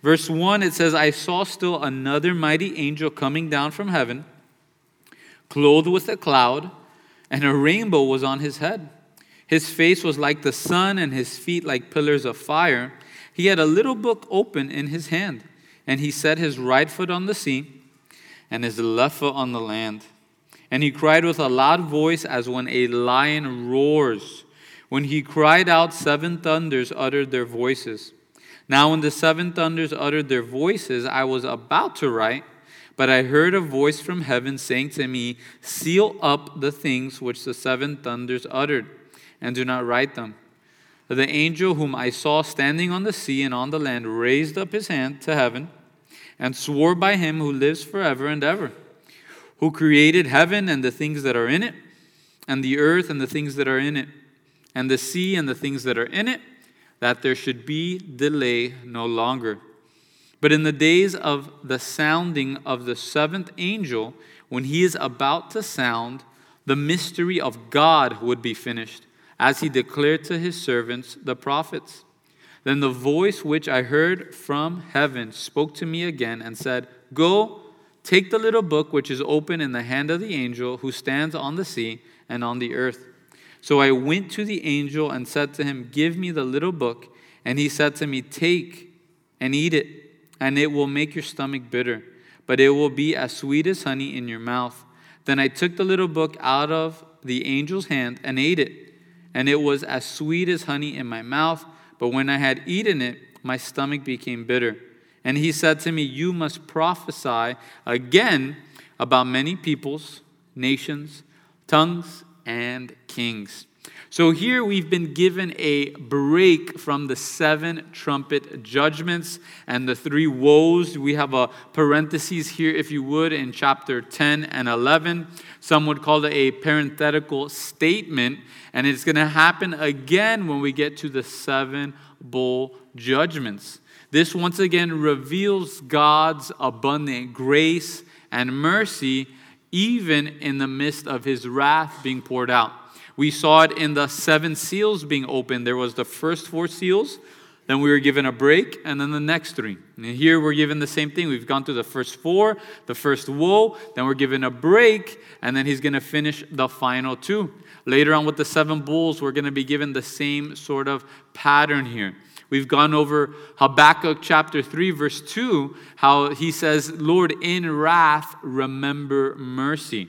Verse 1, it says, I saw still another mighty angel coming down from heaven, clothed with a cloud, and a rainbow was on his head. His face was like the sun, and his feet like pillars of fire. He had a little book open in his hand, and he set his right foot on the sea, and his left foot on the land. And he cried with a loud voice as when a lion roars. When he cried out, seven thunders uttered their voices. Now, when the seven thunders uttered their voices, I was about to write, but I heard a voice from heaven saying to me, Seal up the things which the seven thunders uttered, and do not write them. The angel whom I saw standing on the sea and on the land raised up his hand to heaven and swore by him who lives forever and ever, who created heaven and the things that are in it, and the earth and the things that are in it, and the sea and the things that are in it that there should be delay no longer. But in the days of the sounding of the seventh angel, when he is about to sound, the mystery of God would be finished, as he declared to his servants, the prophets. Then the voice which I heard from heaven spoke to me again and said, Go, take the little book which is open in the hand of the angel who stands on the sea and on the earth. So I went to the angel and said to him, Give me the little book. And he said to me, Take and eat it, and it will make your stomach bitter, but it will be as sweet as honey in your mouth. Then I took the little book out of the angel's hand and ate it, and it was as sweet as honey in my mouth. But when I had eaten it, my stomach became bitter. And he said to me, You must prophesy again about many peoples, nations, tongues, and kings. So here we've been given a break from the seven trumpet judgments and the three woes. We have a parenthesis here, if you would, in chapter 10 and 11. Some would call it a parenthetical statement, and it's going to happen again when we get to the seven bowl judgments. This once again reveals God's abundant grace and mercy even in the midst of his wrath being poured out. We saw it in the seven seals being opened. There was the first four seals, then we were given a break, and then the next three. And here we're given the same thing. We've gone through the first four, the first woe, then we're given a break, and then he's going to finish the final two. Later on with the seven bowls, we're going to be given the same sort of pattern here. We've gone over Habakkuk chapter 3, verse 2, how he says, Lord, in wrath, remember mercy.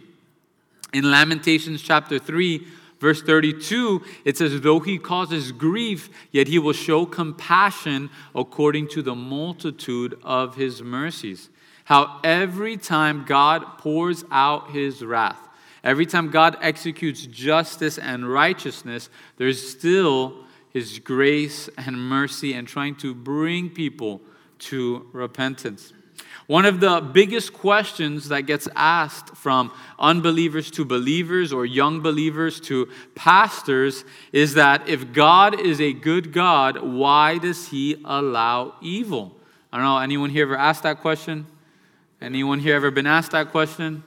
In Lamentations chapter 3, verse 32, it says, Though he causes grief, yet he will show compassion according to the multitude of his mercies. How every time God pours out his wrath, every time God executes justice and righteousness, there's still his grace and mercy and trying to bring people to repentance. One of the biggest questions that gets asked from unbelievers to believers or young believers to pastors is that if God is a good God, why does he allow evil? I don't know, anyone here ever asked that question? Anyone here ever been asked that question?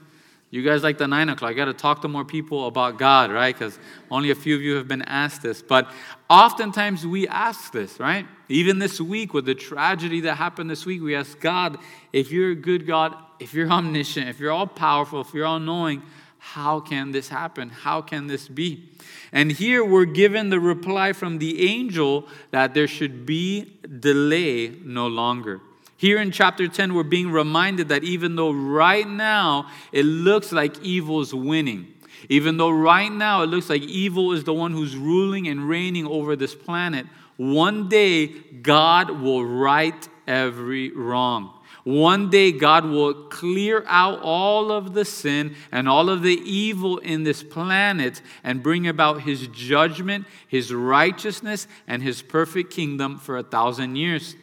You guys like the nine o'clock. I got to talk to more people about God, right? Because only a few of you have been asked this. But oftentimes we ask this, right? Even this week with the tragedy that happened this week, we ask God, if you're a good God, if you're omniscient, if you're all powerful, if you're all knowing, how can this happen? How can this be? And here we're given the reply from the angel that there should be delay no longer. Here in chapter 10, we're being reminded that even though right now it looks like evil's winning, even though right now it looks like evil is the one who's ruling and reigning over this planet, one day God will right every wrong. One day, God will clear out all of the sin and all of the evil in this planet and bring about His judgment, His righteousness, and His perfect kingdom for a thousand years.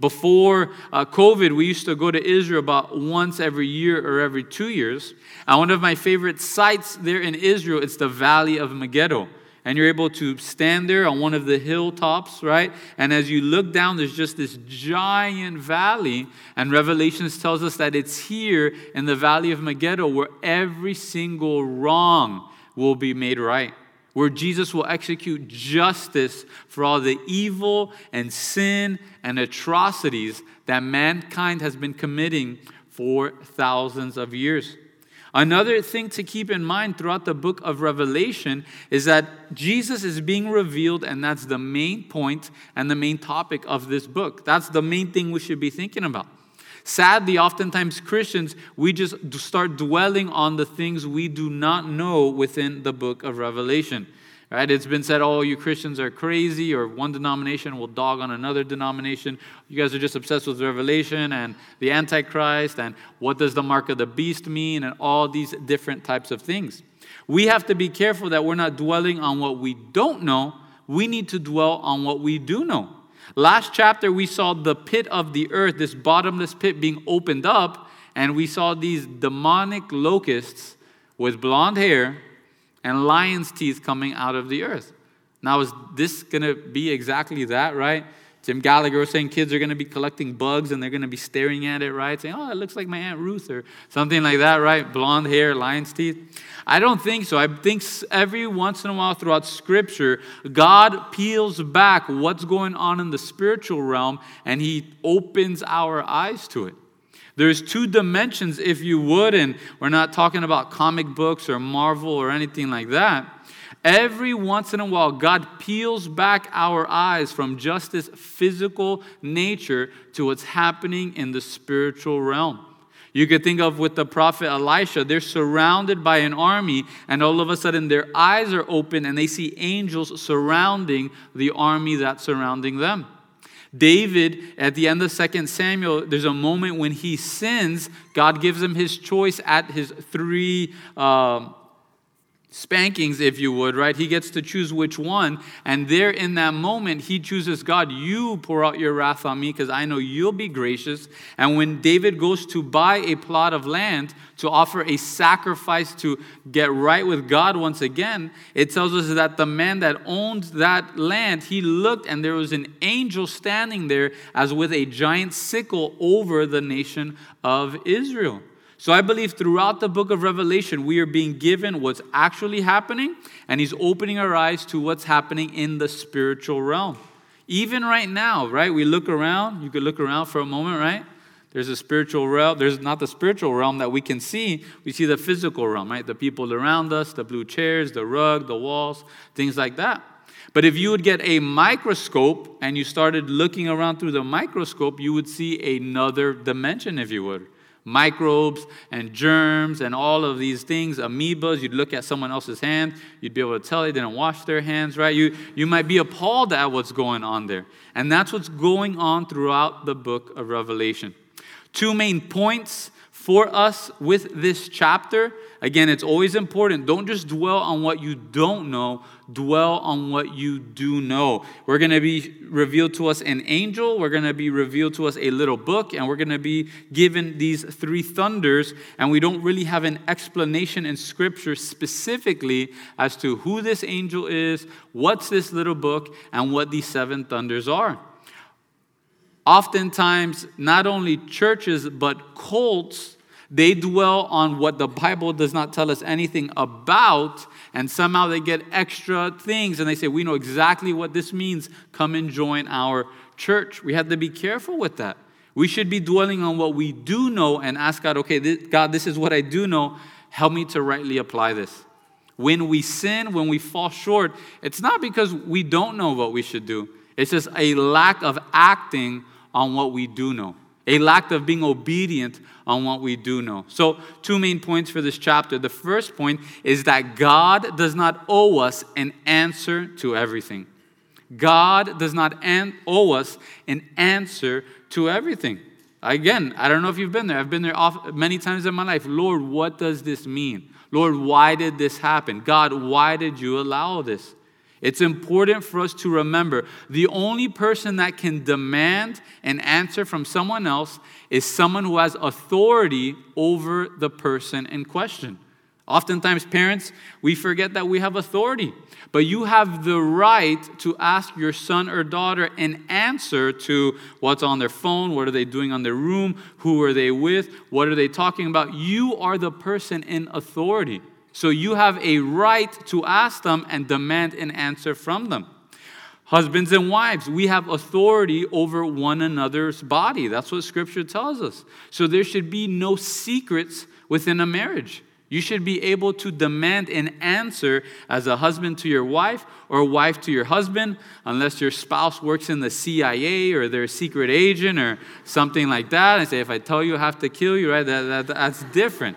Before uh, COVID, we used to go to Israel about once every year or every two years. And one of my favorite sites there in Israel, it's the Valley of Megiddo. And you're able to stand there on one of the hilltops, right? And as you look down, there's just this giant valley. And Revelations tells us that it's here in the Valley of Megiddo where every single wrong will be made right where Jesus will execute justice for all the evil and sin and atrocities that mankind has been committing for thousands of years. Another thing to keep in mind throughout the book of Revelation is that Jesus is being revealed, and that's the main point and the main topic of this book. That's the main thing we should be thinking about. Sadly, oftentimes Christians, we just start dwelling on the things we do not know within the book of Revelation. Right? It's been said, oh, you Christians are crazy, or one denomination will dog on another denomination. You guys are just obsessed with Revelation and the Antichrist, and what does the mark of the beast mean, and all these different types of things. We have to be careful that we're not dwelling on what we don't know. We need to dwell on what we do know. Last chapter, we saw the pit of the earth, this bottomless pit being opened up, and we saw these demonic locusts with blonde hair and lion's teeth coming out of the earth. Now, is this going to be exactly that, right? Jim Gallagher was saying kids are going to be collecting bugs and they're going to be staring at it, right? Saying, oh, it looks like my Aunt Ruth or something like that, right? Blonde hair, lion's teeth. I don't think so. I think every once in a while throughout Scripture, God peels back what's going on in the spiritual realm and He opens our eyes to it. There's two dimensions, if you would, and we're not talking about comic books or Marvel or anything like that. Every once in a while, God peels back our eyes from just this physical nature to what's happening in the spiritual realm. You could think of with the prophet Elisha, they're surrounded by an army, and all of a sudden their eyes are open and they see angels surrounding the army that's surrounding them. David, at the end of 2 Samuel, there's a moment when he sins. God gives him his choice at his three. Uh, spankings, if you would, right? He gets to choose which one. And there in that moment, he chooses God, you pour out your wrath on me because I know you'll be gracious. And when David goes to buy a plot of land to offer a sacrifice to get right with God once again, it tells us that the man that owned that land, he looked and there was an angel standing there as with a giant sickle over the nation of Israel. So I believe throughout the book of Revelation, we are being given what's actually happening, and He's opening our eyes to what's happening in the spiritual realm. Even right now, right? We look around, you could look around for a moment, right? There's a spiritual realm. There's not the spiritual realm that we can see. We see the physical realm, right? The people around us, the blue chairs, the rug, the walls, things like that. But if you would get a microscope and you started looking around through the microscope, you would see another dimension, if you would microbes and germs and all of these things, amoebas. You'd look at someone else's hand, you'd be able to tell they didn't wash their hands, right? You, you might be appalled at what's going on there. And that's what's going on throughout the book of Revelation. Two main points for us with this chapter. Again, it's always important. Don't just dwell on what you don't know, dwell on what you do know. We're going to be revealed to us an angel, we're going to be revealed to us a little book, and we're going to be given these three thunders. And we don't really have an explanation in Scripture specifically as to who this angel is, what's this little book, and what these seven thunders are. Oftentimes, not only churches, but cults, they dwell on what the Bible does not tell us anything about, and somehow they get extra things and they say, We know exactly what this means. Come and join our church. We have to be careful with that. We should be dwelling on what we do know and ask God, okay, this, God, this is what I do know. Help me to rightly apply this. When we sin, when we fall short, it's not because we don't know what we should do, it's just a lack of acting on what we do know, a lack of being obedient on what we do know. So, two main points for this chapter. The first point is that God does not owe us an answer to everything. God does not an- owe us an answer to everything. Again, I don't know if you've been there. I've been there many times in my life. Lord, what does this mean? Lord, why did this happen? God, why did you allow this? It's important for us to remember the only person that can demand an answer from someone else is someone who has authority over the person in question. Oftentimes, parents, we forget that we have authority, but you have the right to ask your son or daughter an answer to what's on their phone, what are they doing on their room, who are they with, what are they talking about. You are the person in authority. So you have a right to ask them and demand an answer from them. Husbands and wives, we have authority over one another's body. That's what scripture tells us. So there should be no secrets within a marriage. You should be able to demand an answer as a husband to your wife or wife to your husband, unless your spouse works in the CIA or they're a secret agent or something like that. And say, if I tell you I have to kill you, right, that, that, that's different.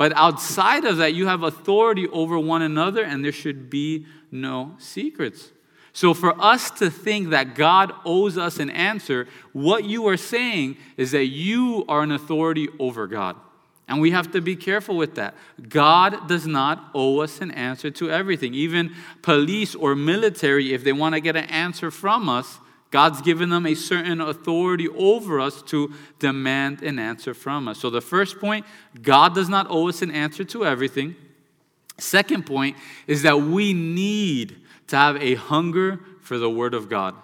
But outside of that, you have authority over one another, and there should be no secrets. So, for us to think that God owes us an answer, what you are saying is that you are an authority over God. And we have to be careful with that. God does not owe us an answer to everything. Even police or military, if they want to get an answer from us, God's given them a certain authority over us to demand an answer from us. So the first point, God does not owe us an answer to everything. Second point is that we need to have a hunger for the Word of God.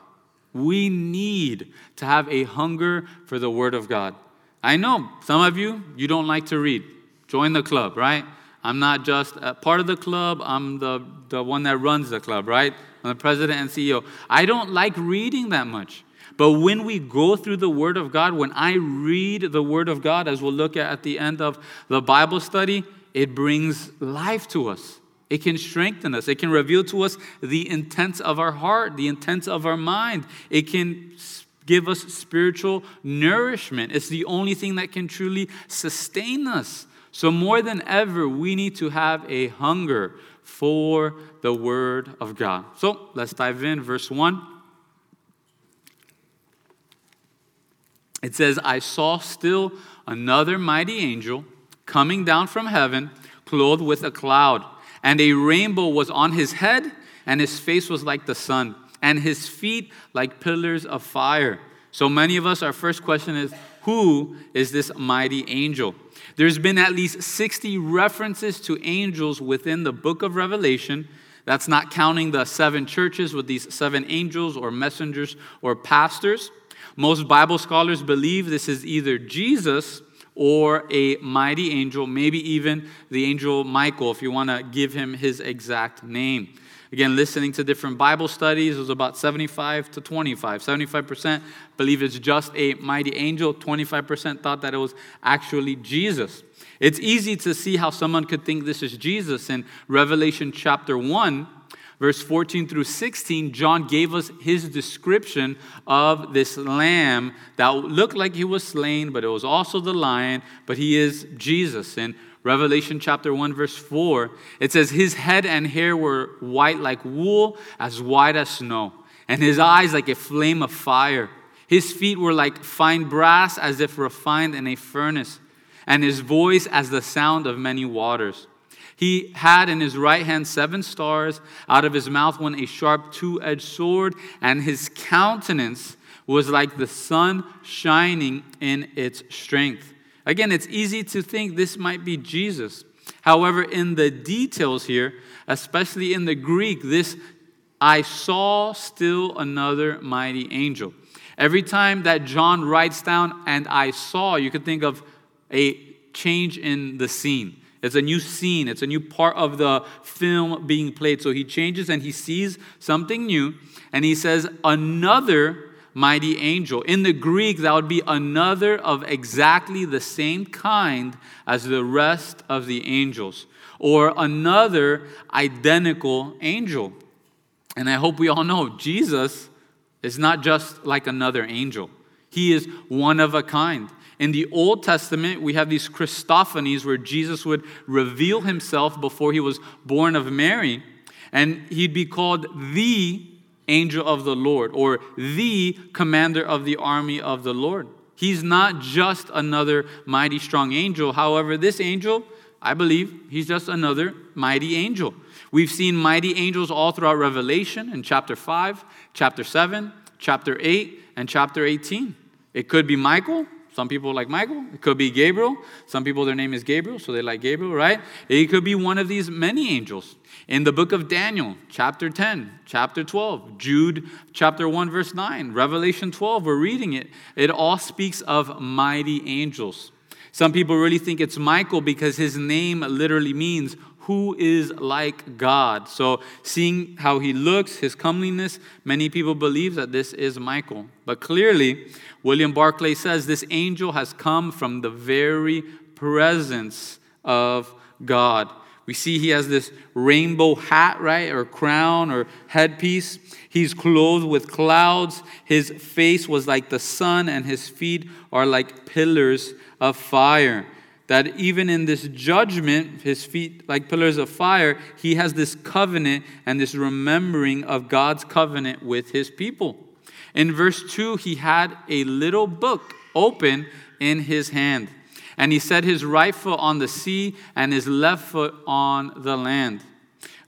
We need to have a hunger for the Word of God. I know some of you, you don't like to read. Join the club, right? I'm not just part of the club, I'm the, the one that runs the club, right? I'm the president and CEO. I don't like reading that much. But when we go through the Word of God, when I read the Word of God, as we'll look at at the end of the Bible study, it brings life to us. It can strengthen us. It can reveal to us the intents of our heart, the intents of our mind. It can give us spiritual nourishment. It's the only thing that can truly sustain us. So, more than ever, we need to have a hunger for the Word of God. So, let's dive in. Verse 1. It says, I saw still another mighty angel coming down from heaven, clothed with a cloud, and a rainbow was on his head, and his face was like the sun and his feet like pillars of fire. So many of us, our first question is Who is this mighty angel? There's been at least 60 references to angels within the book of Revelation. That's not counting the seven churches with these seven angels or messengers or pastors. Most Bible scholars believe this is either Jesus or a mighty angel, maybe even the angel Michael, if you want to give him his exact name. Again, listening to different Bible studies was about 75 to 25. 75% believe it's just a mighty angel, 25% thought that it was actually Jesus. It's easy to see how someone could think this is Jesus. In Revelation chapter 1, verse 14 through 16, John gave us his description of this lamb that looked like he was slain, but it was also the lion, but he is Jesus. And Revelation chapter 1, verse 4, it says, His head and hair were white like wool, as white as snow, and his eyes like a flame of fire. His feet were like fine brass, as if refined in a furnace, and his voice as the sound of many waters. He had in his right hand seven stars. Out of his mouth went a sharp two edged sword, and his countenance was like the sun shining in its strength. Again, it's easy to think this might be Jesus. However, in the details here, especially in the Greek, this I saw still another mighty angel. Every time that John writes down, and I saw, you could think of a change in the scene. It's a new scene, it's a new part of the film being played. So he changes and he sees something new, and he says, Another mighty angel. In the Greek, that would be another of exactly the same kind as the rest of the angels, or another identical angel. And I hope we all know Jesus is not just like another angel, he is one of a kind. In the Old Testament, we have these Christophanies where Jesus would reveal himself before he was born of Mary, and he'd be called the angel of the Lord or the commander of the army of the Lord. He's not just another mighty strong angel. However, this angel, I believe, he's just another mighty angel. We've seen mighty angels all throughout Revelation in chapter 5, chapter 7, chapter 8, and chapter 18. It could be Michael, some people like Michael. It could be Gabriel. Some people, their name is Gabriel, so they like Gabriel, right? It could be one of these many angels. In the book of Daniel, chapter 10, chapter 12, Jude, chapter 1, verse 9, Revelation 12, we're reading it. It all speaks of mighty angels. Some people really think it's Michael because his name literally means who is like God. So, seeing how he looks, his comeliness, many people believe that this is Michael. But clearly, William Barclay says this angel has come from the very presence of God. We see he has this rainbow hat, right, or crown or headpiece. He's clothed with clouds. His face was like the sun, and his feet are like pillars of fire. That even in this judgment, his feet like pillars of fire, he has this covenant and this remembering of God's covenant with his people. In verse 2, he had a little book open in his hand. And he set his right foot on the sea and his left foot on the land.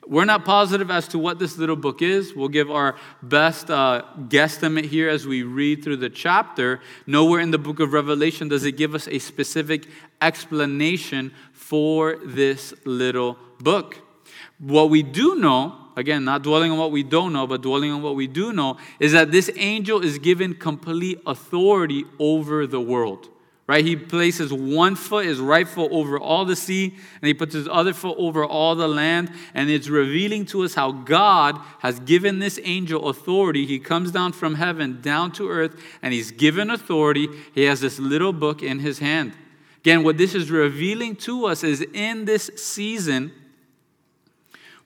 We're not positive as to what this little book is. We'll give our best uh, guesstimate here as we read through the chapter. Nowhere in the book of Revelation does it give us a specific explanation for this little book. What we do know, again, not dwelling on what we don't know, but dwelling on what we do know, is that this angel is given complete authority over the world right? He places one foot, his right foot, over all the sea, and he puts his other foot over all the land. And it's revealing to us how God has given this angel authority. He comes down from heaven down to earth, and he's given authority. He has this little book in his hand. Again, what this is revealing to us is in this season,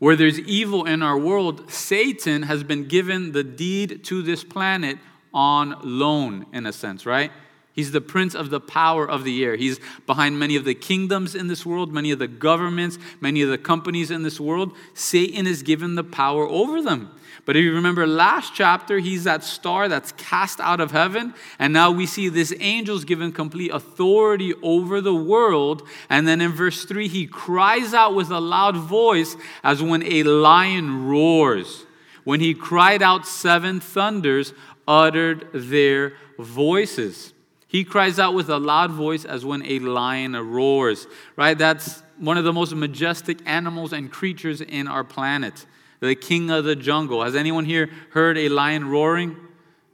where there's evil in our world, Satan has been given the deed to this planet on loan, in a sense, right? He's the prince of the power of the air. He's behind many of the kingdoms in this world, many of the governments, many of the companies in this world. Satan is given the power over them. But if you remember last chapter, he's that star that's cast out of heaven. And now we see this angel's given complete authority over the world. And then in verse 3, he cries out with a loud voice as when a lion roars. When he cried out, seven thunders uttered their voices. He cries out with a loud voice as when a lion roars, right? That's one of the most majestic animals and creatures in our planet, the king of the jungle. Has anyone here heard a lion roaring?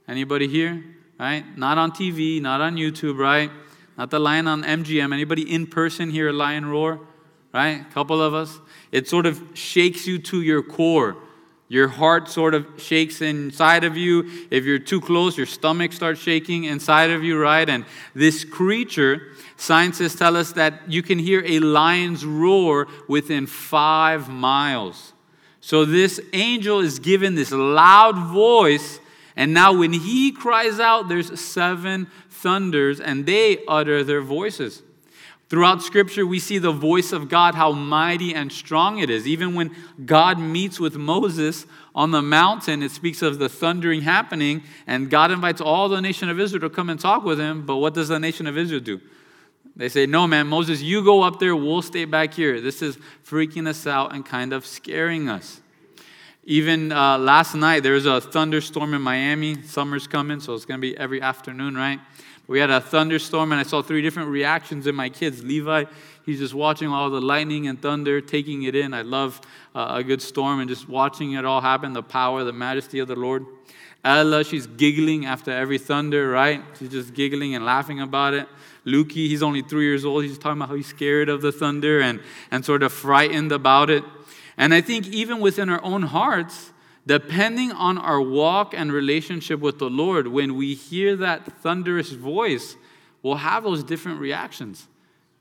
Anybody here? Right? Not on TV, not on YouTube, right? Not the lion on MGM. Anybody in person hear a lion roar? Right? A couple of us. It sort of shakes you to your core. Your heart sort of shakes inside of you. If you're too close, your stomach starts shaking inside of you, right? And this creature, scientists tell us that you can hear a lion's roar within five miles. So this angel is given this loud voice, and now when he cries out, there's seven thunders, and they utter their voices. Throughout Scripture, we see the voice of God, how mighty and strong it is. Even when God meets with Moses on the mountain, it speaks of the thundering happening, and God invites all the nation of Israel to come and talk with him. But what does the nation of Israel do? They say, No, man, Moses, you go up there, we'll stay back here. This is freaking us out and kind of scaring us. Even uh, last night, there was a thunderstorm in Miami. Summer's coming, so it's going to be every afternoon, right? We had a thunderstorm, and I saw three different reactions in my kids. Levi, he's just watching all the lightning and thunder, taking it in. I love uh, a good storm and just watching it all happen the power, the majesty of the Lord. Ella, she's giggling after every thunder, right? She's just giggling and laughing about it. Lukey, he's only three years old. He's talking about how he's scared of the thunder and, and sort of frightened about it. And I think even within our own hearts, Depending on our walk and relationship with the Lord, when we hear that thunderous voice, we'll have those different reactions.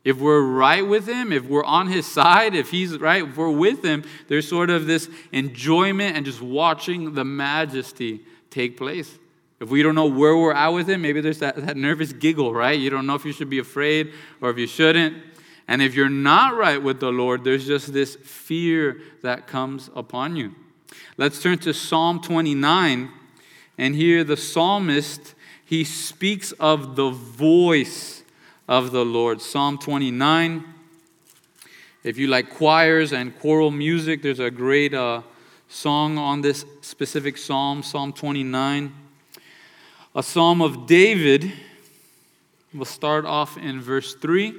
If we're right with Him, if we're on His side, if He's right, if we're with Him, there's sort of this enjoyment and just watching the majesty take place. If we don't know where we're at with Him, maybe there's that, that nervous giggle, right? You don't know if you should be afraid or if you shouldn't. And if you're not right with the Lord, there's just this fear that comes upon you. Let's turn to Psalm 29. And here the psalmist, he speaks of the voice of the Lord. Psalm 29. If you like choirs and choral music, there's a great uh, song on this specific psalm, Psalm 29. A psalm of David. We'll start off in verse 3.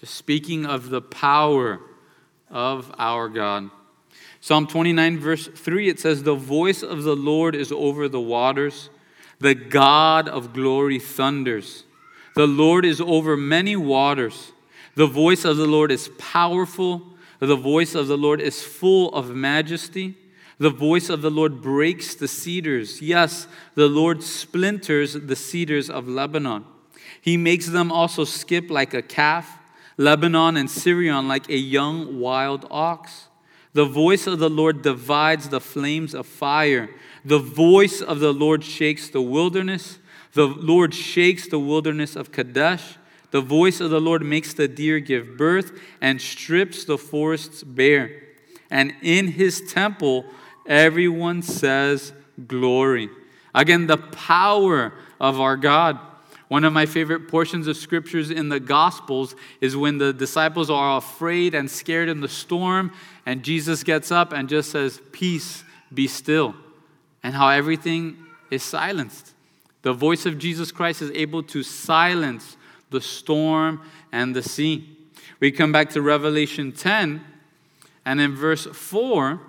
Just speaking of the power of our God. Psalm 29, verse 3, it says, The voice of the Lord is over the waters, the God of glory thunders. The Lord is over many waters. The voice of the Lord is powerful. The voice of the Lord is full of majesty. The voice of the Lord breaks the cedars. Yes, the Lord splinters the cedars of Lebanon. He makes them also skip like a calf, Lebanon and Sirion like a young wild ox. The voice of the Lord divides the flames of fire. The voice of the Lord shakes the wilderness. The Lord shakes the wilderness of Kadesh. The voice of the Lord makes the deer give birth and strips the forests bare. And in his temple, everyone says, Glory. Again, the power of our God. One of my favorite portions of scriptures in the Gospels is when the disciples are afraid and scared in the storm, and Jesus gets up and just says, Peace, be still. And how everything is silenced. The voice of Jesus Christ is able to silence the storm and the sea. We come back to Revelation 10, and in verse 4,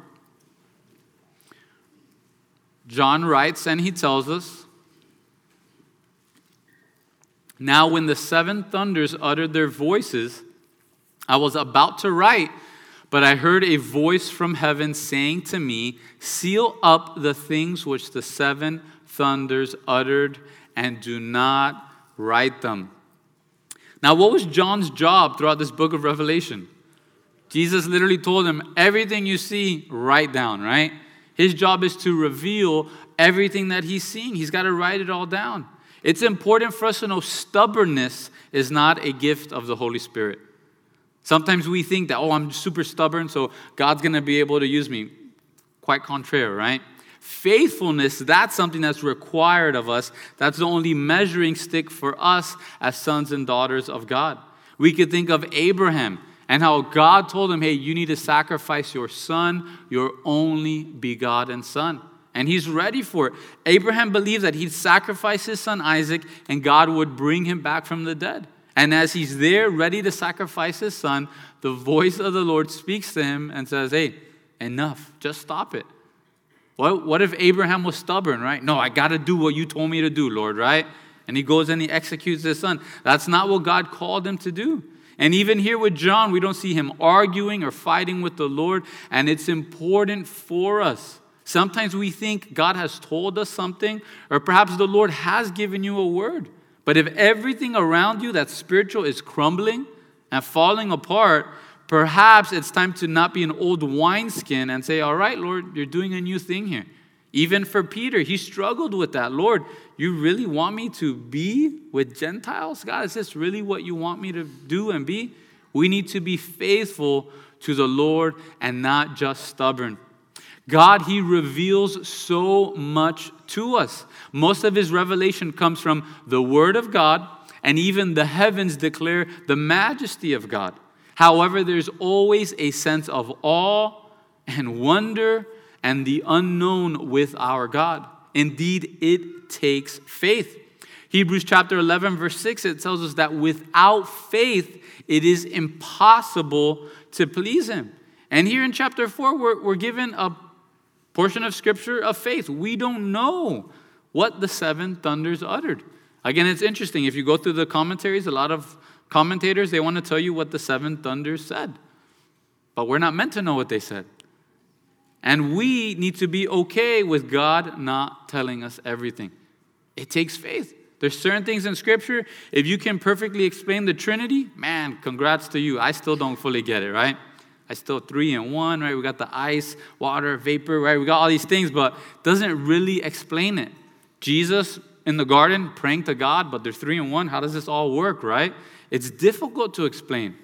John writes and he tells us Now, when the seven thunders uttered their voices, I was about to write, but I heard a voice from heaven saying to me, Seal up the things which the seven thunders uttered, and do not write them. Now, what was John's job throughout this book of Revelation? Jesus literally told him, Everything you see, write down, right? His job is to reveal everything that he's seeing. He's got to write it all down. It's important for us to know stubbornness is not a gift of the Holy Spirit. Sometimes we think that, oh, I'm super stubborn, so God's going to be able to use me. Quite contrary, right? Faithfulness, that's something that's required of us. That's the only measuring stick for us as sons and daughters of God. We could think of Abraham and how God told him, hey, you need to sacrifice your son, your only begotten son. And he's ready for it. Abraham believed that he'd sacrifice his son Isaac and God would bring him back from the dead. And as he's there, ready to sacrifice his son, the voice of the Lord speaks to him and says, Hey, enough, just stop it. What, what if Abraham was stubborn, right? No, I got to do what you told me to do, Lord, right? And he goes and he executes his son. That's not what God called him to do. And even here with John, we don't see him arguing or fighting with the Lord. And it's important for us. Sometimes we think God has told us something, or perhaps the Lord has given you a word. But if everything around you that's spiritual is crumbling and falling apart, Perhaps it's time to not be an old wineskin and say, All right, Lord, you're doing a new thing here. Even for Peter, he struggled with that. Lord, you really want me to be with Gentiles? God, is this really what you want me to do and be? We need to be faithful to the Lord and not just stubborn. God, He reveals so much to us. Most of His revelation comes from the Word of God, and even the heavens declare the majesty of God. However, there's always a sense of awe and wonder and the unknown with our God. Indeed, it takes faith. Hebrews chapter 11, verse 6, it tells us that without faith, it is impossible to please Him. And here in chapter 4, we're, we're given a portion of scripture of faith. We don't know what the seven thunders uttered. Again, it's interesting. If you go through the commentaries, a lot of Commentators, they want to tell you what the seven thunders said. But we're not meant to know what they said. And we need to be okay with God not telling us everything. It takes faith. There's certain things in Scripture, if you can perfectly explain the Trinity, man, congrats to you. I still don't fully get it, right? I still three in one, right? We got the ice, water, vapor, right? We got all these things, but doesn't really explain it. Jesus in the garden praying to God, but they're three in one. How does this all work, right? It's difficult to explain,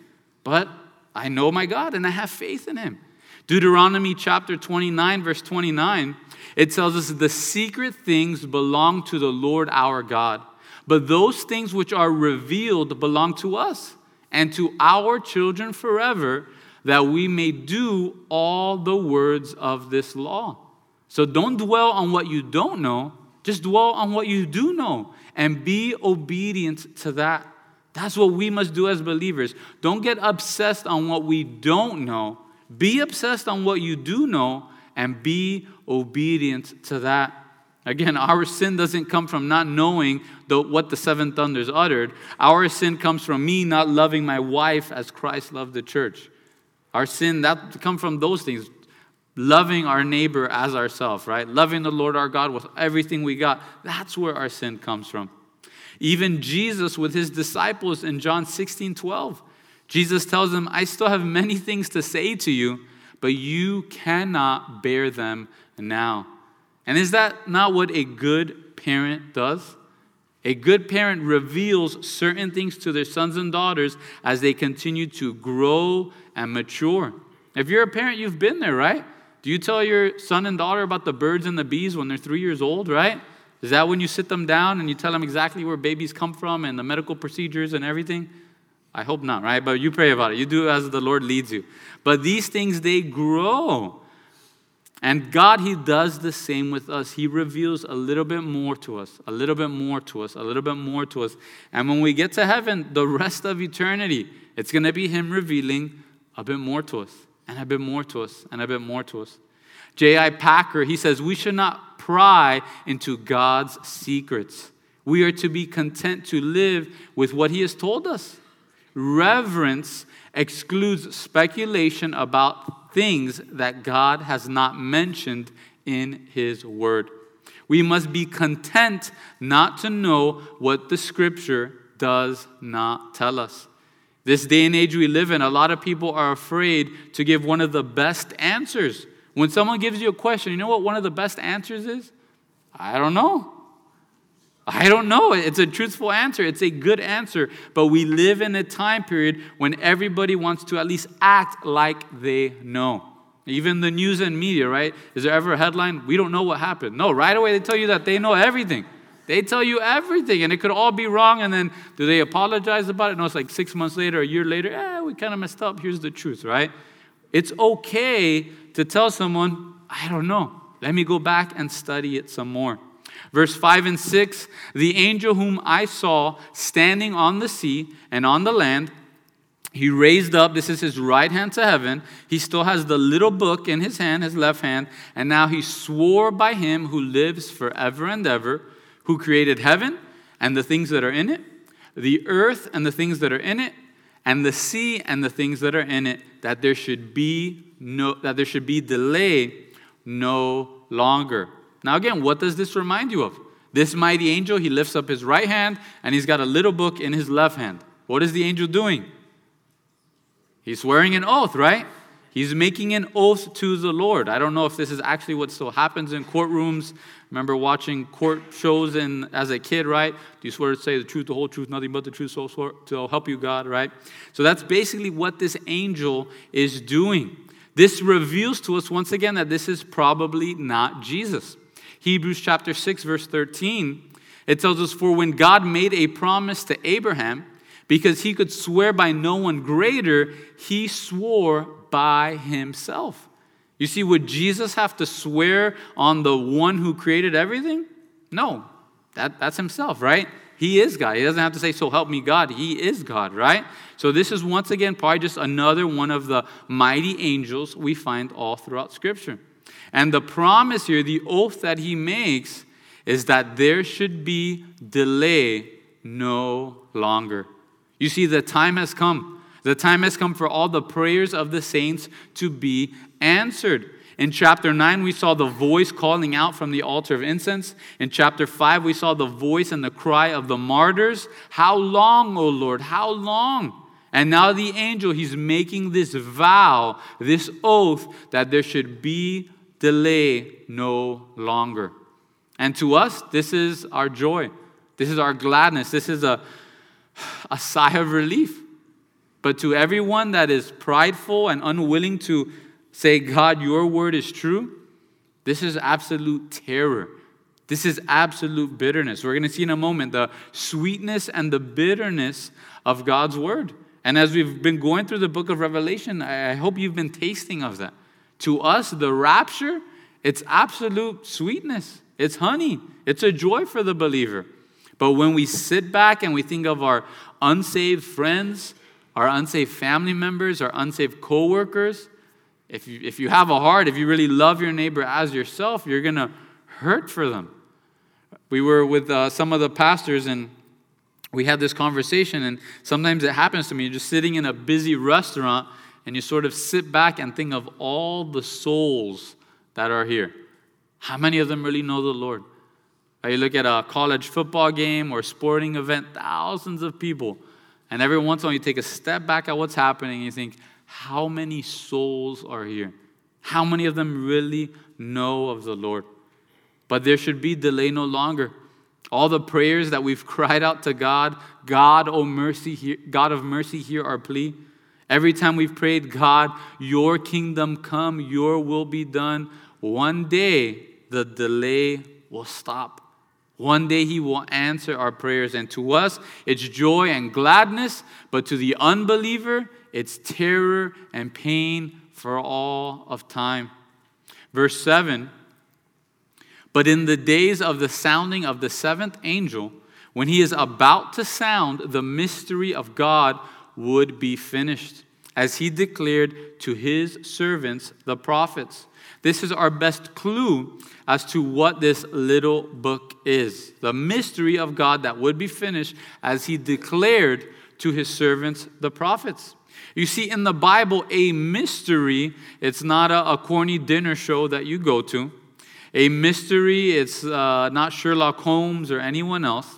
but I know my God and I have faith in him. Deuteronomy chapter 29, verse 29, it tells us the secret things belong to the Lord our God, but those things which are revealed belong to us and to our children forever, that we may do all the words of this law. So don't dwell on what you don't know, just dwell on what you do know and be obedient to that. That's what we must do as believers. Don't get obsessed on what we don't know. Be obsessed on what you do know and be obedient to that. Again, our sin doesn't come from not knowing the, what the seven thunders uttered. Our sin comes from me not loving my wife as Christ loved the church. Our sin that come from those things, loving our neighbor as ourselves, right? Loving the Lord our God with everything we got. That's where our sin comes from. Even Jesus with his disciples in John 16, 12, Jesus tells them, I still have many things to say to you, but you cannot bear them now. And is that not what a good parent does? A good parent reveals certain things to their sons and daughters as they continue to grow and mature. If you're a parent, you've been there, right? Do you tell your son and daughter about the birds and the bees when they're three years old, right? Is that when you sit them down and you tell them exactly where babies come from and the medical procedures and everything? I hope not, right? But you pray about it. You do as the Lord leads you. But these things, they grow. And God, He does the same with us. He reveals a little bit more to us, a little bit more to us, a little bit more to us. And when we get to heaven, the rest of eternity, it's going to be Him revealing a bit more to us, and a bit more to us, and a bit more to us. J.I. Packer, he says, We should not pry into God's secrets. We are to be content to live with what He has told us. Reverence excludes speculation about things that God has not mentioned in His Word. We must be content not to know what the Scripture does not tell us. This day and age we live in, a lot of people are afraid to give one of the best answers. When someone gives you a question, you know what one of the best answers is? I don't know. I don't know. It's a truthful answer. It's a good answer. But we live in a time period when everybody wants to at least act like they know. Even the news and media, right? Is there ever a headline? We don't know what happened. No, right away they tell you that they know everything. They tell you everything, and it could all be wrong. And then do they apologize about it? No, it's like six months later, a year later, eh, we kind of messed up. Here's the truth, right? It's okay to tell someone, I don't know. Let me go back and study it some more. Verse 5 and 6 The angel whom I saw standing on the sea and on the land, he raised up, this is his right hand to heaven. He still has the little book in his hand, his left hand, and now he swore by him who lives forever and ever, who created heaven and the things that are in it, the earth and the things that are in it, and the sea and the things that are in it, that there should be no that there should be delay no longer. Now, again, what does this remind you of? This mighty angel, he lifts up his right hand and he's got a little book in his left hand. What is the angel doing? He's swearing an oath, right? He's making an oath to the Lord. I don't know if this is actually what still happens in courtrooms. Remember watching court shows in, as a kid, right? Do you swear to say the truth, the whole truth, nothing but the truth, so swear to help you God, right? So that's basically what this angel is doing. This reveals to us once again that this is probably not Jesus. Hebrews chapter 6, verse 13, it tells us, For when God made a promise to Abraham, because he could swear by no one greater, he swore by himself. You see, would Jesus have to swear on the one who created everything? No, that, that's himself, right? He is God. He doesn't have to say, So help me, God. He is God, right? So, this is once again probably just another one of the mighty angels we find all throughout Scripture. And the promise here, the oath that he makes, is that there should be delay no longer. You see, the time has come. The time has come for all the prayers of the saints to be answered. In chapter 9, we saw the voice calling out from the altar of incense. In chapter 5, we saw the voice and the cry of the martyrs. How long, O Lord? How long? And now the angel, he's making this vow, this oath, that there should be delay no longer. And to us, this is our joy. This is our gladness. This is a, a sigh of relief. But to everyone that is prideful and unwilling to say, God, your word is true, this is absolute terror. This is absolute bitterness. We're going to see in a moment the sweetness and the bitterness of God's word. And as we've been going through the book of Revelation, I hope you've been tasting of that. To us, the rapture, it's absolute sweetness. It's honey. It's a joy for the believer. But when we sit back and we think of our unsaved friends, our unsaved family members, our unsaved coworkers, if you, if you have a heart, if you really love your neighbor as yourself, you're going to hurt for them. We were with uh, some of the pastors and we had this conversation, and sometimes it happens to me. Just sitting in a busy restaurant and you sort of sit back and think of all the souls that are here. How many of them really know the Lord? Or you look at a college football game or sporting event, thousands of people. And every once in a while you take a step back at what's happening and you think, how many souls are here? How many of them really know of the Lord? But there should be delay no longer. All the prayers that we've cried out to God, God, oh mercy, hear, God of mercy, hear our plea. Every time we've prayed, God, your kingdom come, your will be done, one day the delay will stop. One day he will answer our prayers. And to us, it's joy and gladness, but to the unbeliever, it's terror and pain for all of time. Verse 7 But in the days of the sounding of the seventh angel, when he is about to sound, the mystery of God would be finished, as he declared to his servants, the prophets. This is our best clue as to what this little book is the mystery of God that would be finished as he declared to his servants, the prophets. You see, in the Bible, a mystery, it's not a, a corny dinner show that you go to. A mystery, it's uh, not Sherlock Holmes or anyone else.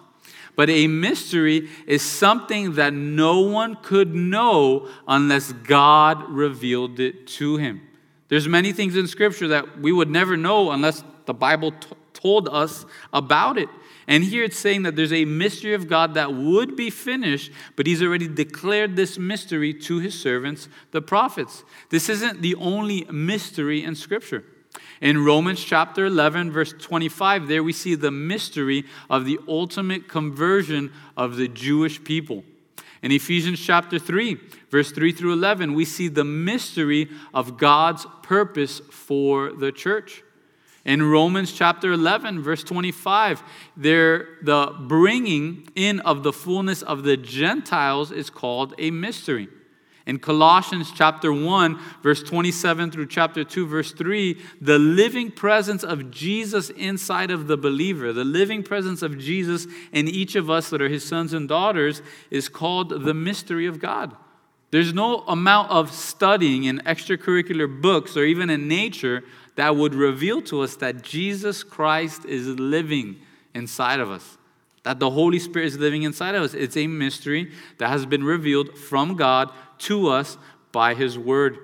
But a mystery is something that no one could know unless God revealed it to him. There's many things in Scripture that we would never know unless the Bible t- told us about it. And here it's saying that there's a mystery of God that would be finished, but he's already declared this mystery to his servants, the prophets. This isn't the only mystery in Scripture. In Romans chapter 11, verse 25, there we see the mystery of the ultimate conversion of the Jewish people. In Ephesians chapter 3, verse 3 through 11, we see the mystery of God's purpose for the church. In Romans chapter 11, verse 25, there, the bringing in of the fullness of the Gentiles is called a mystery. In Colossians chapter 1, verse 27 through chapter 2, verse 3, the living presence of Jesus inside of the believer, the living presence of Jesus in each of us that are his sons and daughters, is called the mystery of God. There's no amount of studying in extracurricular books or even in nature that would reveal to us that Jesus Christ is living inside of us that the Holy Spirit is living inside of us. It's a mystery that has been revealed from God to us by His Word.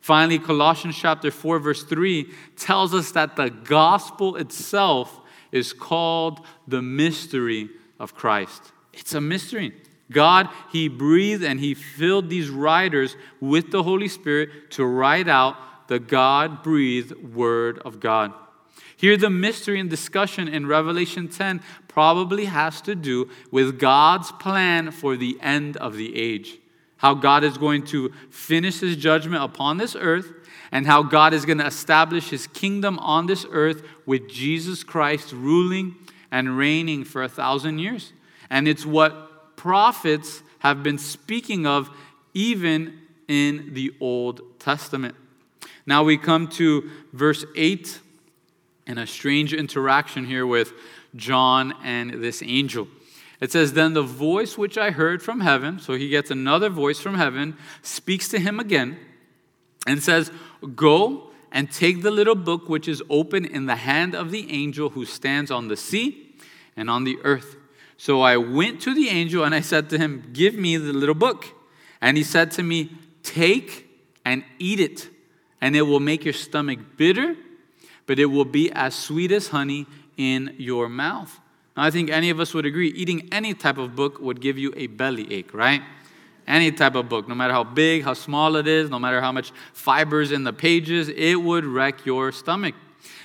Finally, Colossians chapter 4, verse 3 tells us that the gospel itself is called the mystery of Christ. It's a mystery. God, He breathed and He filled these writers with the Holy Spirit to write out the God breathed Word of God. Here, the mystery and discussion in Revelation 10 probably has to do with God's plan for the end of the age. How God is going to finish his judgment upon this earth, and how God is going to establish his kingdom on this earth with Jesus Christ ruling and reigning for a thousand years. And it's what prophets have been speaking of even in the Old Testament. Now we come to verse 8 and a strange interaction here with John and this angel. It says, Then the voice which I heard from heaven, so he gets another voice from heaven, speaks to him again and says, Go and take the little book which is open in the hand of the angel who stands on the sea and on the earth. So I went to the angel and I said to him, Give me the little book. And he said to me, Take and eat it, and it will make your stomach bitter but it will be as sweet as honey in your mouth. Now, I think any of us would agree eating any type of book would give you a belly ache, right? Any type of book, no matter how big, how small it is, no matter how much fibers in the pages, it would wreck your stomach.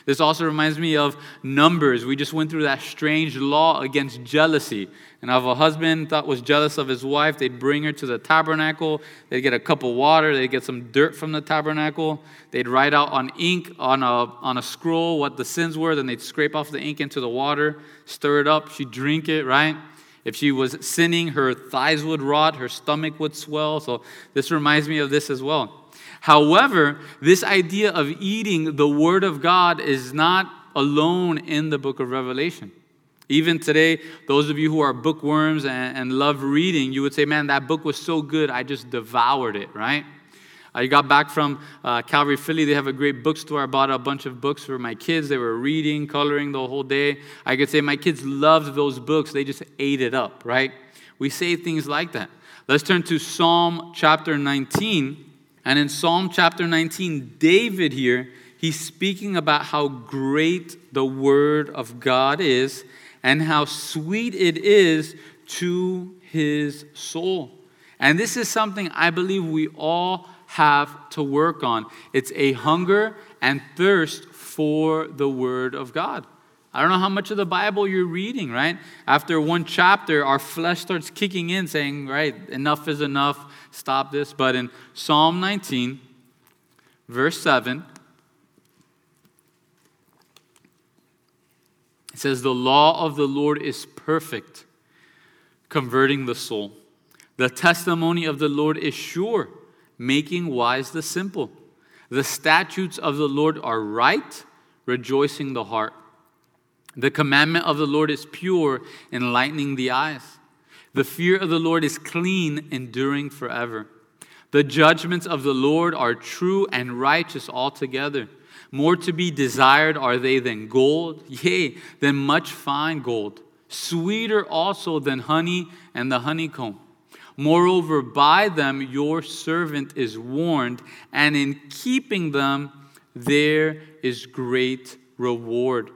This also reminds me of Numbers. We just went through that strange law against jealousy. And if a husband thought was jealous of his wife, they'd bring her to the tabernacle. They'd get a cup of water. They'd get some dirt from the tabernacle. They'd write out on ink on a, on a scroll what the sins were. Then they'd scrape off the ink into the water, stir it up. She'd drink it, right? If she was sinning, her thighs would rot, her stomach would swell. So this reminds me of this as well. However, this idea of eating the Word of God is not alone in the book of Revelation. Even today, those of you who are bookworms and, and love reading, you would say, man, that book was so good, I just devoured it, right? I got back from uh, Calvary, Philly. They have a great bookstore. I bought a bunch of books for my kids. They were reading, coloring the whole day. I could say my kids loved those books. They just ate it up, right? We say things like that. Let's turn to Psalm chapter 19. And in Psalm chapter 19, David here, he's speaking about how great the word of God is and how sweet it is to his soul. And this is something I believe we all have to work on. It's a hunger and thirst for the Word of God. I don't know how much of the Bible you're reading, right? After one chapter, our flesh starts kicking in, saying, right, enough is enough, stop this. But in Psalm 19, verse 7, it says, The law of the Lord is perfect, converting the soul. The testimony of the Lord is sure making wise the simple. The statutes of the Lord are right, rejoicing the heart. The commandment of the Lord is pure, enlightening the eyes. The fear of the Lord is clean, enduring forever. The judgments of the Lord are true and righteous altogether. More to be desired are they than gold, yea, than much fine gold. Sweeter also than honey and the honeycomb. Moreover, by them your servant is warned, and in keeping them there is great reward.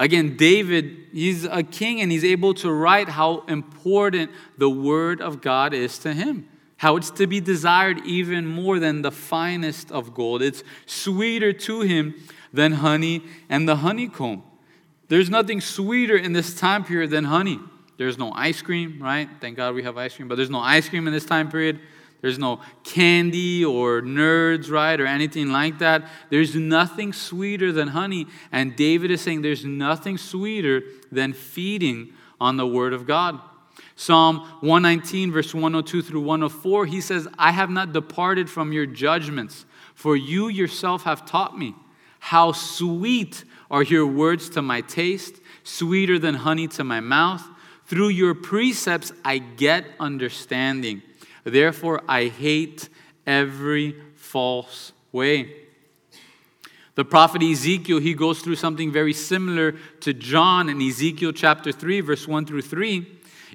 Again, David, he's a king and he's able to write how important the word of God is to him. How it's to be desired even more than the finest of gold. It's sweeter to him than honey and the honeycomb. There's nothing sweeter in this time period than honey. There's no ice cream, right? Thank God we have ice cream, but there's no ice cream in this time period. There's no candy or nerds, right, or anything like that. There's nothing sweeter than honey. And David is saying there's nothing sweeter than feeding on the Word of God. Psalm 119, verse 102 through 104, he says, I have not departed from your judgments, for you yourself have taught me. How sweet are your words to my taste, sweeter than honey to my mouth. Through your precepts I get understanding. Therefore, I hate every false way. The prophet Ezekiel, he goes through something very similar to John in Ezekiel chapter 3, verse 1 through 3.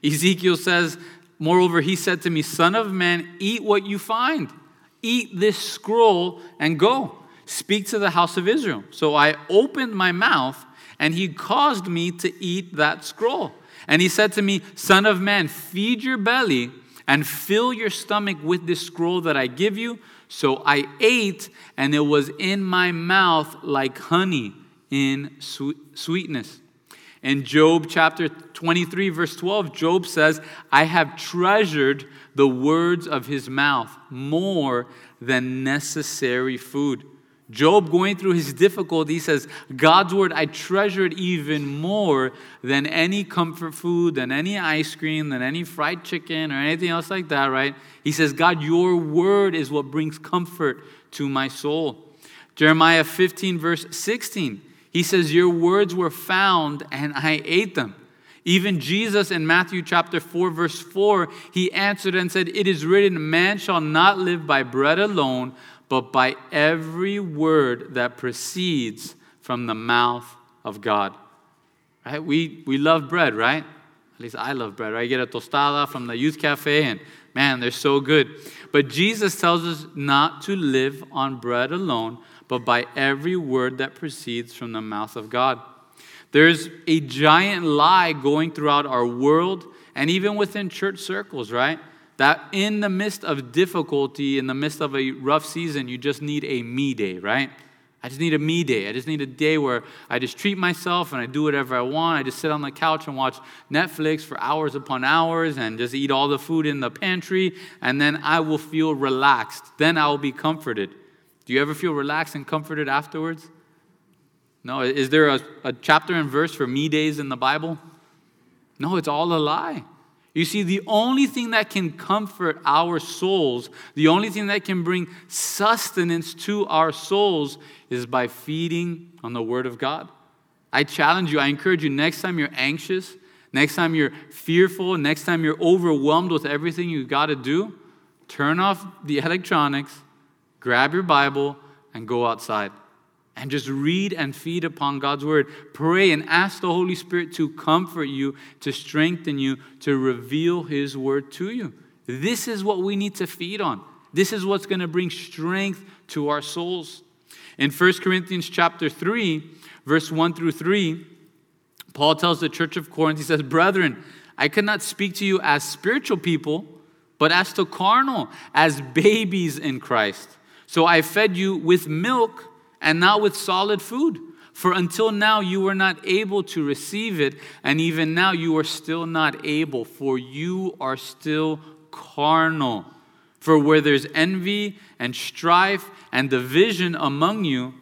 Ezekiel says, Moreover, he said to me, Son of man, eat what you find. Eat this scroll and go. Speak to the house of Israel. So I opened my mouth, and he caused me to eat that scroll. And he said to me, Son of man, feed your belly and fill your stomach with this scroll that I give you. So I ate, and it was in my mouth like honey in sweetness. In Job chapter 23, verse 12, Job says, I have treasured the words of his mouth more than necessary food. Job, going through his difficulty, says, God's word, I treasure it even more than any comfort food, than any ice cream, than any fried chicken, or anything else like that, right? He says, God, your word is what brings comfort to my soul. Jeremiah 15, verse 16, he says, Your words were found, and I ate them. Even Jesus in Matthew chapter 4, verse 4, he answered and said, It is written, Man shall not live by bread alone but by every word that proceeds from the mouth of God. Right? We, we love bread, right? At least I love bread, right? I get a tostada from the youth cafe, and man, they're so good. But Jesus tells us not to live on bread alone, but by every word that proceeds from the mouth of God. There's a giant lie going throughout our world and even within church circles, right? That in the midst of difficulty, in the midst of a rough season, you just need a me day, right? I just need a me day. I just need a day where I just treat myself and I do whatever I want. I just sit on the couch and watch Netflix for hours upon hours and just eat all the food in the pantry, and then I will feel relaxed. Then I will be comforted. Do you ever feel relaxed and comforted afterwards? No. Is there a, a chapter and verse for me days in the Bible? No, it's all a lie. You see, the only thing that can comfort our souls, the only thing that can bring sustenance to our souls is by feeding on the Word of God. I challenge you, I encourage you, next time you're anxious, next time you're fearful, next time you're overwhelmed with everything you've got to do, turn off the electronics, grab your Bible, and go outside. And just read and feed upon God's word. Pray and ask the Holy Spirit to comfort you, to strengthen you, to reveal His word to you. This is what we need to feed on. This is what's going to bring strength to our souls. In 1 Corinthians chapter 3, verse 1 through 3, Paul tells the church of Corinth, he says, Brethren, I could not speak to you as spiritual people, but as to carnal, as babies in Christ. So I fed you with milk and not with solid food. For until now you were not able to receive it, and even now you are still not able, for you are still carnal. For where there's envy and strife and division among you,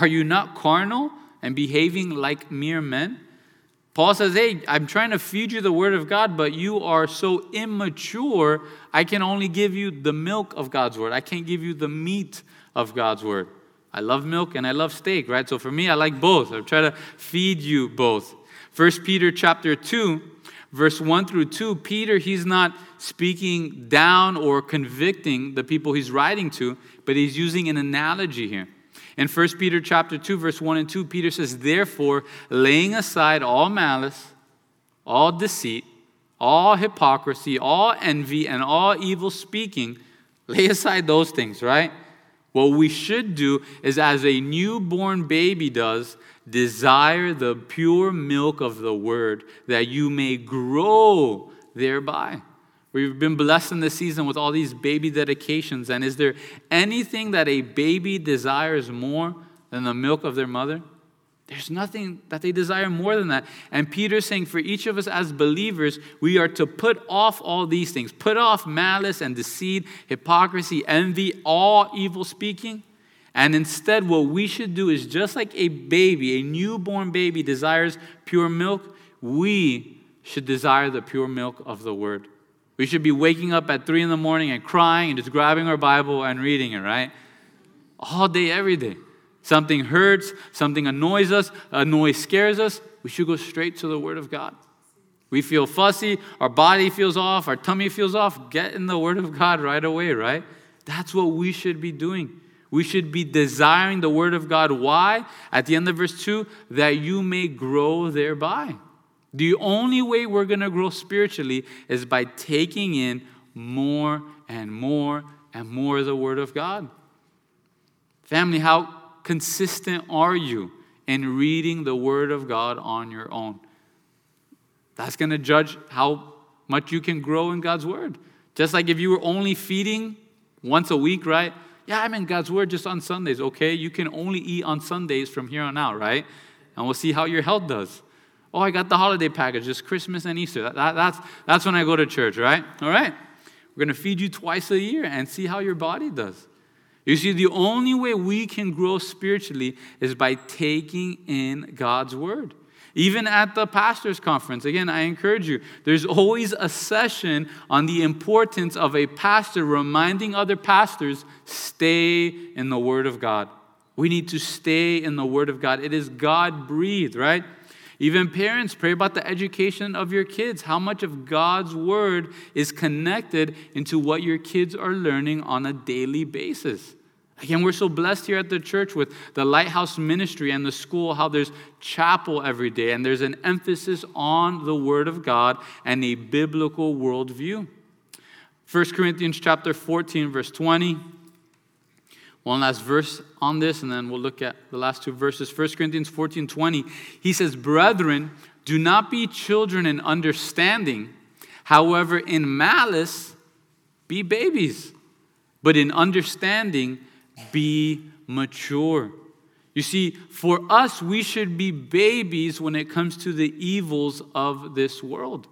are you not carnal and behaving like mere men? Paul says, Hey, I'm trying to feed you the word of God, but you are so immature, I can only give you the milk of God's word. I can't give you the meat of God's word. I love milk and I love steak, right? So for me, I like both. I try to feed you both. First Peter chapter 2, verse 1 through 2, Peter, he's not speaking down or convicting the people he's writing to, but he's using an analogy here. In 1 Peter chapter 2, verse 1 and 2, Peter says, Therefore, laying aside all malice, all deceit, all hypocrisy, all envy, and all evil speaking, lay aside those things, right? What we should do is, as a newborn baby does, desire the pure milk of the word that you may grow thereby. We've been blessed in this season with all these baby dedications. And is there anything that a baby desires more than the milk of their mother? There's nothing that they desire more than that. And Peter's saying for each of us as believers, we are to put off all these things put off malice and deceit, hypocrisy, envy, all evil speaking. And instead, what we should do is just like a baby, a newborn baby desires pure milk, we should desire the pure milk of the word. We should be waking up at three in the morning and crying and just grabbing our Bible and reading it, right? All day, every day. Something hurts, something annoys us, a noise scares us. We should go straight to the Word of God. We feel fussy, our body feels off, our tummy feels off. Get in the Word of God right away, right? That's what we should be doing. We should be desiring the Word of God. Why? At the end of verse 2, that you may grow thereby. The only way we're going to grow spiritually is by taking in more and more and more of the Word of God. Family, how consistent are you in reading the Word of God on your own? That's going to judge how much you can grow in God's Word. Just like if you were only feeding once a week, right? Yeah, I'm in God's Word just on Sundays, okay? You can only eat on Sundays from here on out, right? And we'll see how your health does. Oh, I got the holiday package, just Christmas and Easter. That, that, that's, that's when I go to church, right? All right. We're going to feed you twice a year and see how your body does. You see, the only way we can grow spiritually is by taking in God's word. Even at the pastor's conference, again, I encourage you, there's always a session on the importance of a pastor reminding other pastors stay in the word of God. We need to stay in the word of God. It is God breathed, right? Even parents, pray about the education of your kids. How much of God's word is connected into what your kids are learning on a daily basis? Again, we're so blessed here at the church with the Lighthouse Ministry and the school, how there's chapel every day, and there's an emphasis on the Word of God and a biblical worldview. 1 Corinthians chapter 14, verse 20. One last verse on this, and then we'll look at the last two verses. 1 Corinthians 14 20. He says, Brethren, do not be children in understanding. However, in malice, be babies. But in understanding, be mature. You see, for us, we should be babies when it comes to the evils of this world.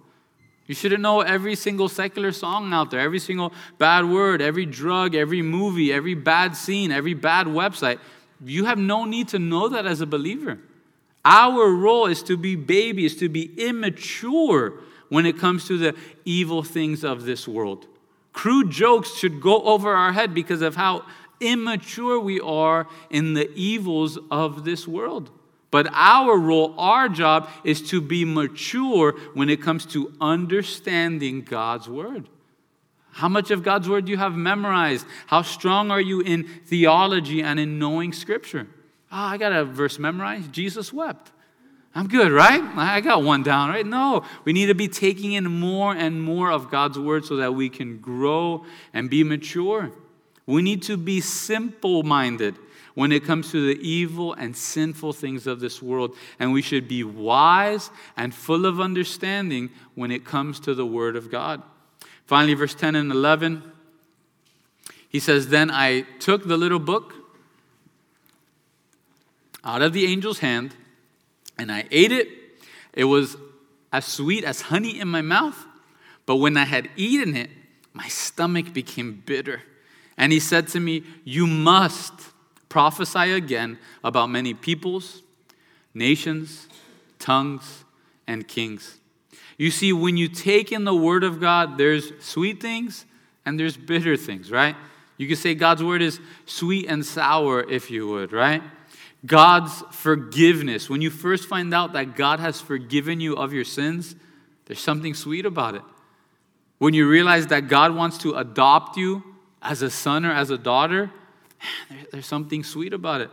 You shouldn't know every single secular song out there, every single bad word, every drug, every movie, every bad scene, every bad website. You have no need to know that as a believer. Our role is to be babies, to be immature when it comes to the evil things of this world. Crude jokes should go over our head because of how immature we are in the evils of this world. But our role, our job, is to be mature when it comes to understanding God's word. How much of God's word do you have memorized? How strong are you in theology and in knowing scripture? Oh, I got a verse memorized. Jesus wept. I'm good, right? I got one down, right? No, we need to be taking in more and more of God's word so that we can grow and be mature. We need to be simple minded when it comes to the evil and sinful things of this world. And we should be wise and full of understanding when it comes to the Word of God. Finally, verse 10 and 11, he says, Then I took the little book out of the angel's hand and I ate it. It was as sweet as honey in my mouth. But when I had eaten it, my stomach became bitter. And he said to me, You must prophesy again about many peoples, nations, tongues, and kings. You see, when you take in the Word of God, there's sweet things and there's bitter things, right? You could say God's Word is sweet and sour, if you would, right? God's forgiveness. When you first find out that God has forgiven you of your sins, there's something sweet about it. When you realize that God wants to adopt you as a son or as a daughter, there's something sweet about it.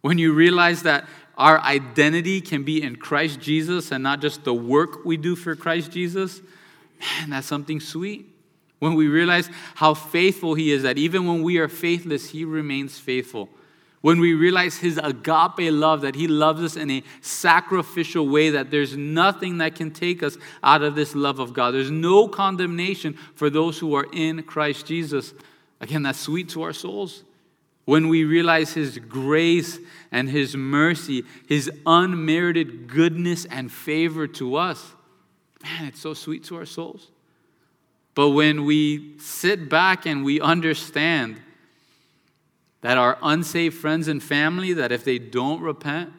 When you realize that our identity can be in Christ Jesus and not just the work we do for Christ Jesus, man, that's something sweet. When we realize how faithful He is, that even when we are faithless, He remains faithful. When we realize His agape love, that He loves us in a sacrificial way, that there's nothing that can take us out of this love of God. There's no condemnation for those who are in Christ Jesus. Again, that's sweet to our souls when we realize His grace and His mercy, His unmerited goodness and favor to us, man, it's so sweet to our souls. But when we sit back and we understand that our unsaved friends and family, that if they don't repent,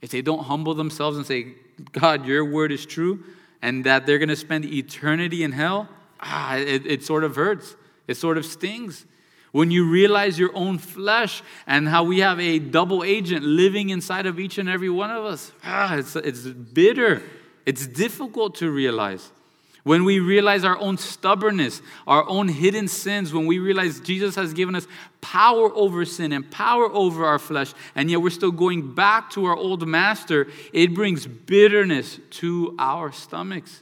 if they don't humble themselves and say, God, your word is true, and that they're going to spend eternity in hell, ah, it, it sort of hurts. It sort of stings. When you realize your own flesh and how we have a double agent living inside of each and every one of us, ah, it's, it's bitter. It's difficult to realize. When we realize our own stubbornness, our own hidden sins, when we realize Jesus has given us power over sin and power over our flesh, and yet we're still going back to our old master, it brings bitterness to our stomachs.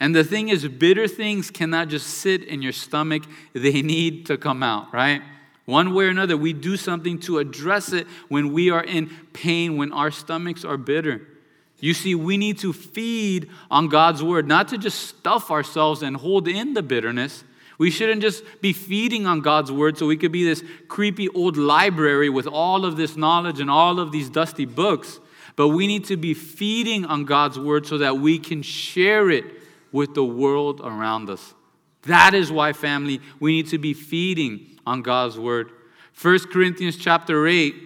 And the thing is, bitter things cannot just sit in your stomach, they need to come out, right? One way or another, we do something to address it when we are in pain, when our stomachs are bitter. You see, we need to feed on God's word, not to just stuff ourselves and hold in the bitterness. We shouldn't just be feeding on God's word so we could be this creepy old library with all of this knowledge and all of these dusty books. But we need to be feeding on God's word so that we can share it with the world around us. That is why, family, we need to be feeding on God's word. 1 Corinthians chapter 8,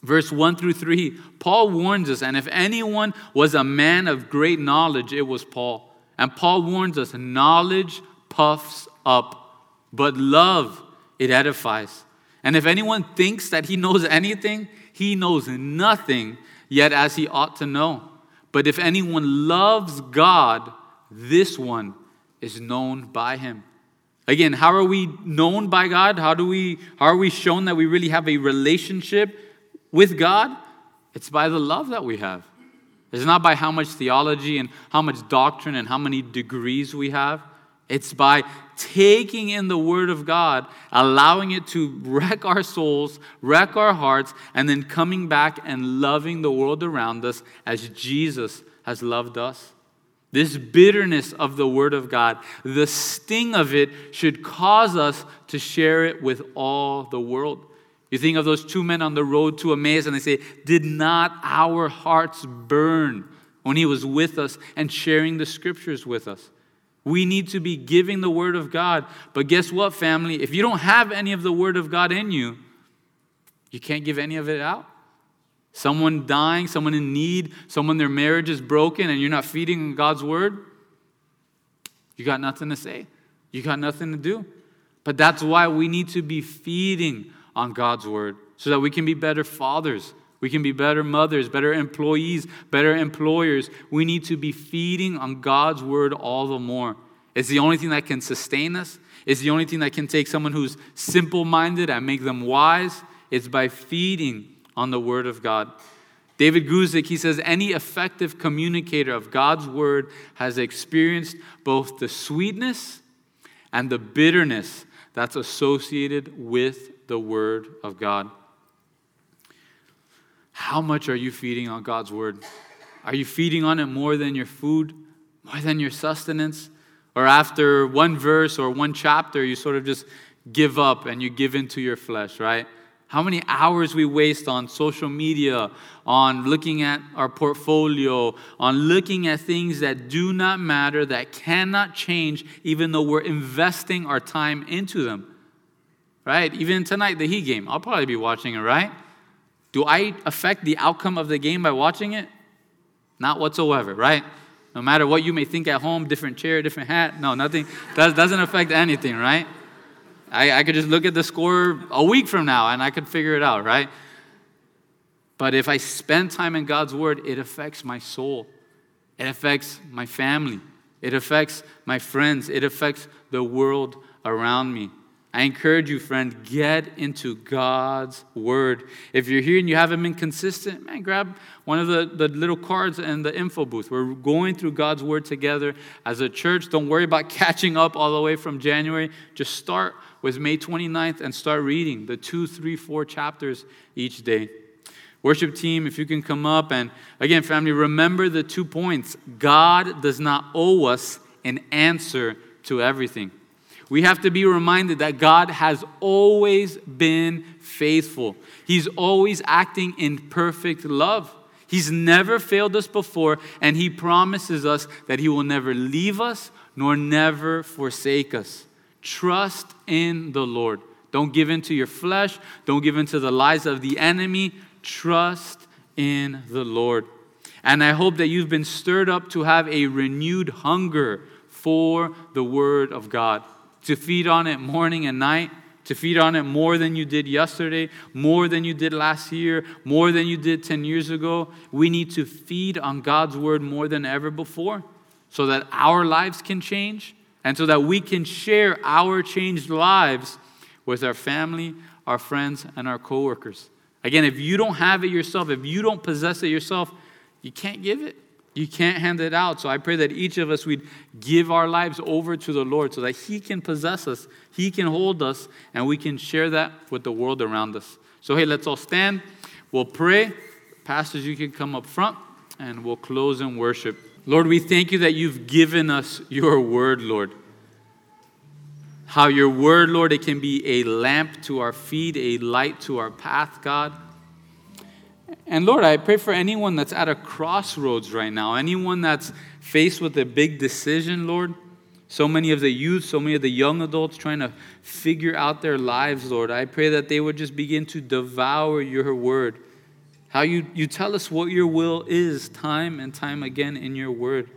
verse 1 through 3, Paul warns us, and if anyone was a man of great knowledge, it was Paul. And Paul warns us knowledge puffs up, but love, it edifies. And if anyone thinks that he knows anything, he knows nothing yet as he ought to know. But if anyone loves God, this one is known by him. Again, how are we known by God? How do we how are we shown that we really have a relationship with God? It's by the love that we have. It's not by how much theology and how much doctrine and how many degrees we have. It's by taking in the Word of God, allowing it to wreck our souls, wreck our hearts, and then coming back and loving the world around us as Jesus has loved us. This bitterness of the Word of God, the sting of it should cause us to share it with all the world. You think of those two men on the road to Emmaus, and they say, Did not our hearts burn when he was with us and sharing the scriptures with us? We need to be giving the Word of God. But guess what, family? If you don't have any of the Word of God in you, you can't give any of it out. Someone dying, someone in need, someone their marriage is broken, and you're not feeding God's word, you got nothing to say. You got nothing to do. But that's why we need to be feeding on God's word so that we can be better fathers, We can be better mothers, better employees, better employers. We need to be feeding on God's word all the more. It's the only thing that can sustain us. It's the only thing that can take someone who's simple minded and make them wise. It's by feeding on the word of God. David Guzik, he says, any effective communicator of God's word has experienced both the sweetness and the bitterness that's associated with the word of God. How much are you feeding on God's word? Are you feeding on it more than your food, more than your sustenance? Or after one verse or one chapter, you sort of just give up and you give into your flesh, right? How many hours we waste on social media, on looking at our portfolio, on looking at things that do not matter, that cannot change, even though we're investing our time into them. Right? Even tonight, the Heat game, I'll probably be watching it, right? Do I affect the outcome of the game by watching it? Not whatsoever, right? No matter what you may think at home, different chair, different hat, no, nothing. That doesn't affect anything, right? I, I could just look at the score a week from now and I could figure it out, right? But if I spend time in God's Word, it affects my soul. It affects my family. It affects my friends. It affects the world around me. I encourage you, friend, get into God's Word. If you're here and you haven't been consistent, man, grab one of the, the little cards in the info booth. We're going through God's Word together as a church. Don't worry about catching up all the way from January. Just start with May 29th and start reading the two, three, four chapters each day. Worship team, if you can come up. And again, family, remember the two points God does not owe us an answer to everything. We have to be reminded that God has always been faithful. He's always acting in perfect love. He's never failed us before, and He promises us that He will never leave us nor never forsake us. Trust in the Lord. Don't give in to your flesh. Don't give in to the lies of the enemy. Trust in the Lord. And I hope that you've been stirred up to have a renewed hunger for the Word of God, to feed on it morning and night, to feed on it more than you did yesterday, more than you did last year, more than you did 10 years ago. We need to feed on God's Word more than ever before so that our lives can change and so that we can share our changed lives with our family, our friends, and our coworkers. Again, if you don't have it yourself, if you don't possess it yourself, you can't give it. You can't hand it out. So I pray that each of us would give our lives over to the Lord so that He can possess us, He can hold us, and we can share that with the world around us. So, hey, let's all stand. We'll pray. Pastors, you can come up front, and we'll close in worship. Lord, we thank you that you've given us your word, Lord. How your word, Lord, it can be a lamp to our feet, a light to our path, God. And Lord, I pray for anyone that's at a crossroads right now, anyone that's faced with a big decision, Lord. So many of the youth, so many of the young adults trying to figure out their lives, Lord. I pray that they would just begin to devour your word how you, you tell us what your will is time and time again in your word.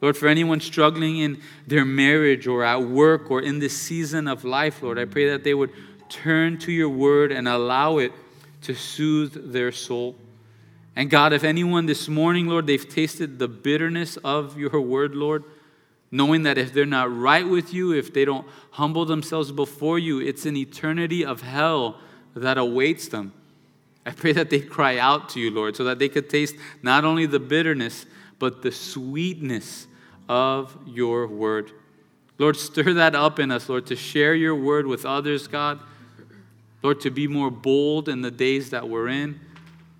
Lord, for anyone struggling in their marriage or at work or in this season of life, Lord, I pray that they would turn to your word and allow it to soothe their soul. And God, if anyone this morning, Lord, they've tasted the bitterness of your word, Lord, knowing that if they're not right with you, if they don't humble themselves before you, it's an eternity of hell that awaits them. I pray that they cry out to you, Lord, so that they could taste not only the bitterness, but the sweetness of your word. Lord, stir that up in us, Lord, to share your word with others, God. Lord, to be more bold in the days that we're in.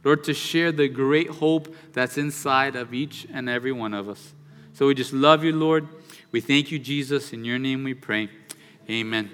Lord, to share the great hope that's inside of each and every one of us. So we just love you, Lord. We thank you, Jesus. In your name we pray. Amen.